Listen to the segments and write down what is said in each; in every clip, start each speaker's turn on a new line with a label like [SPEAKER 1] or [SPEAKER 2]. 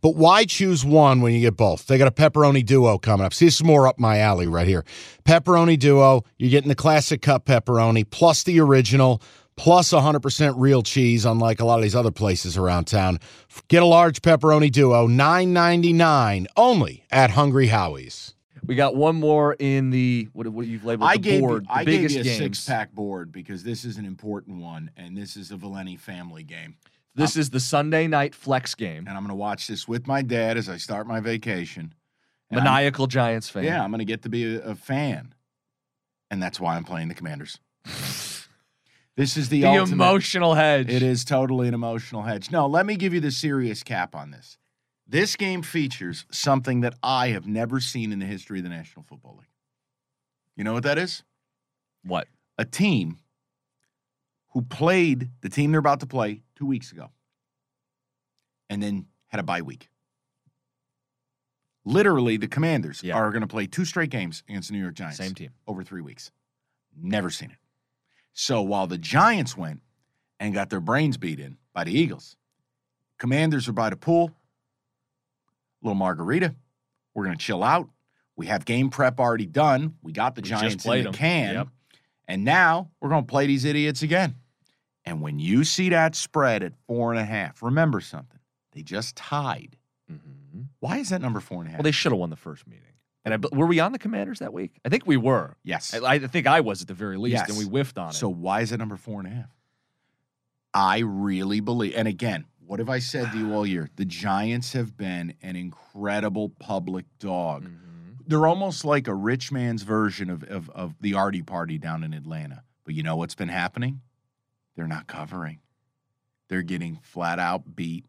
[SPEAKER 1] But why choose one when you get both? They got a pepperoni duo coming up. See, this is more up my alley right here. Pepperoni duo, you're getting the classic cup pepperoni plus the original plus 100% real cheese, unlike a lot of these other places around town. Get a large pepperoni duo, $9.99 only at Hungry Howie's.
[SPEAKER 2] We got one more in the what, what you've labeled
[SPEAKER 3] I
[SPEAKER 2] the
[SPEAKER 3] gave
[SPEAKER 2] board,
[SPEAKER 3] you,
[SPEAKER 2] the
[SPEAKER 3] I gave
[SPEAKER 2] biggest
[SPEAKER 3] you a
[SPEAKER 2] games.
[SPEAKER 3] six pack board because this is an important one, and this is a Valeni family game.
[SPEAKER 2] This is the Sunday night flex game.
[SPEAKER 3] And I'm going to watch this with my dad as I start my vacation. And I'm-
[SPEAKER 2] Maniacal Giants fan.
[SPEAKER 3] Yeah, I'm going to get to be a, a fan, and that's why I'm playing the Commanders. this is the,
[SPEAKER 2] the
[SPEAKER 3] ultimate-
[SPEAKER 2] emotional hedge.
[SPEAKER 3] It is totally an emotional hedge. No, let me give you the serious cap on this. This game features something that I have never seen in the history of the National Football League. You know what that is?
[SPEAKER 2] What?
[SPEAKER 3] A team who played the team they're about to play two weeks ago and then had a bye week. Literally, the Commanders
[SPEAKER 2] Yeah.
[SPEAKER 3] are going to play two straight games against the New York Giants.
[SPEAKER 2] Same team.
[SPEAKER 3] Over three weeks. Never seen it. So while the Giants went and got their brains beat in by the Eagles, Commanders are by the pool, little margarita. We're going to chill out. We have game prep already done. We got the
[SPEAKER 2] We
[SPEAKER 3] Giants in the
[SPEAKER 2] 'em.
[SPEAKER 3] can.
[SPEAKER 2] Yep.
[SPEAKER 3] And now we're going to play these idiots again. And when you see that spread at four and a half, remember something. They just tied.
[SPEAKER 2] Mhm.
[SPEAKER 3] Why is that number four and a half?
[SPEAKER 2] Well, they should have won the first meeting. And I, were we on the Commanders that week? I think we were.
[SPEAKER 3] yes.
[SPEAKER 2] I, I think I was at the very least,
[SPEAKER 3] Yes.
[SPEAKER 2] and we whiffed on it.
[SPEAKER 3] So why is it number four and a half? I really believe, and again, what have I said to you all year? The Giants have been an incredible public dog.
[SPEAKER 2] Mhm.
[SPEAKER 3] They're almost like a rich man's version of, of, of the Artie Party down in Atlanta. But you know what's been happening? They're not covering. They're getting flat out beat.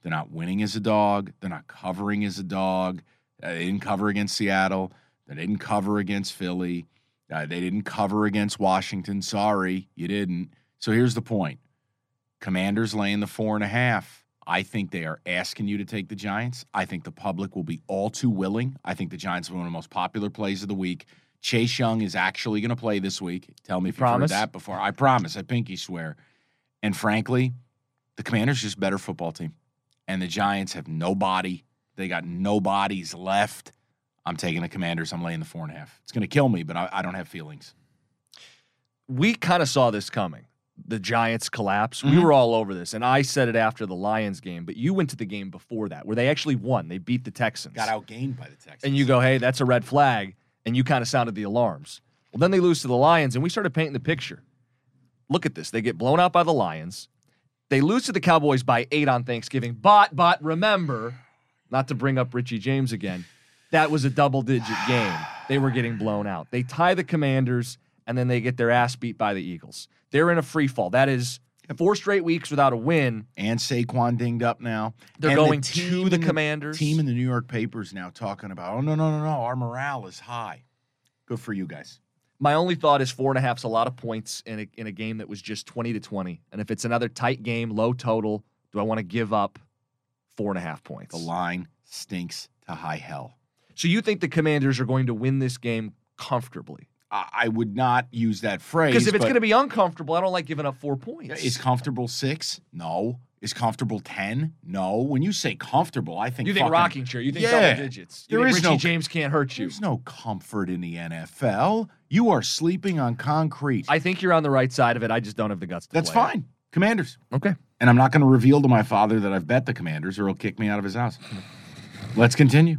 [SPEAKER 3] They're not winning as a dog. They're not covering as a dog. Uh, they didn't cover against Seattle. They didn't cover against Philly. Uh, they didn't cover against Washington. Sorry, you didn't. So here's the point Commanders laying the four and a half. I think they are asking you to take the Giants. I think the public will be all too willing. I think the Giants are one of the most popular plays of the week. Chase Young is actually going to play this week. Tell me if you've heard that before. I promise. I pinky swear. And frankly, the Commanders just better football team. And the Giants have no body. They got no bodies left. I'm taking the Commanders. I'm laying the four and a half. It's going to kill me, but I, I don't have feelings.
[SPEAKER 2] we kind of saw this coming. The Giants collapse. We
[SPEAKER 3] Mhm.
[SPEAKER 2] were all over this, and I said it after the Lions game. But you went to the game before that, where they actually won. They beat the Texans.
[SPEAKER 3] Got outgained by the Texans.
[SPEAKER 2] and you go, "Hey, that's a red flag," and you kind of sounded the alarms. Well, then they lose to the Lions, and we started painting the picture. Look at this: they get blown out by the Lions. They lose to the Cowboys by eight on Thanksgiving. But but remember, not to bring up Richie James again, that was a double-digit game. They were getting blown out. They tie the Commanders, and then they get their ass beat by the Eagles. They're in a free fall. That is four straight weeks without a win.
[SPEAKER 3] and Saquon dinged up now.
[SPEAKER 2] They're
[SPEAKER 3] And
[SPEAKER 2] going
[SPEAKER 3] team
[SPEAKER 2] to the Commanders.
[SPEAKER 3] Team in the New York papers now talking about, oh no no no no, our morale is high. Good for you guys.
[SPEAKER 2] My only thought is four and a half is a lot of points in a, in a game that was just 20 to 20. And if it's another tight game, low total, do I want to give up four and a half points?
[SPEAKER 3] The line stinks to high hell.
[SPEAKER 2] So you think the Commanders are going to win this game comfortably?
[SPEAKER 3] I, I would not use that phrase
[SPEAKER 2] Because if it's going to be uncomfortable, I don't like giving up four points.
[SPEAKER 3] is comfortable six? No. Is comfortable ten? No. When you say comfortable, I think
[SPEAKER 2] you think
[SPEAKER 3] fucking-
[SPEAKER 2] rocking chair? You think
[SPEAKER 3] Yeah.
[SPEAKER 2] double digits? You
[SPEAKER 3] There
[SPEAKER 2] think
[SPEAKER 3] is
[SPEAKER 2] Richie
[SPEAKER 3] no-
[SPEAKER 2] James can't hurt you?
[SPEAKER 3] There's no comfort in the NFL. You are sleeping on concrete.
[SPEAKER 2] I think you're on the right side of it. I just don't have the guts to
[SPEAKER 3] That's
[SPEAKER 2] play it.
[SPEAKER 3] fine. Commanders.
[SPEAKER 2] Okay.
[SPEAKER 3] And I'm not going to reveal to my father that I've bet the Commanders, or he'll kick me out of his house. Let's continue.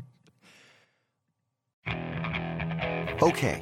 [SPEAKER 4] Okay,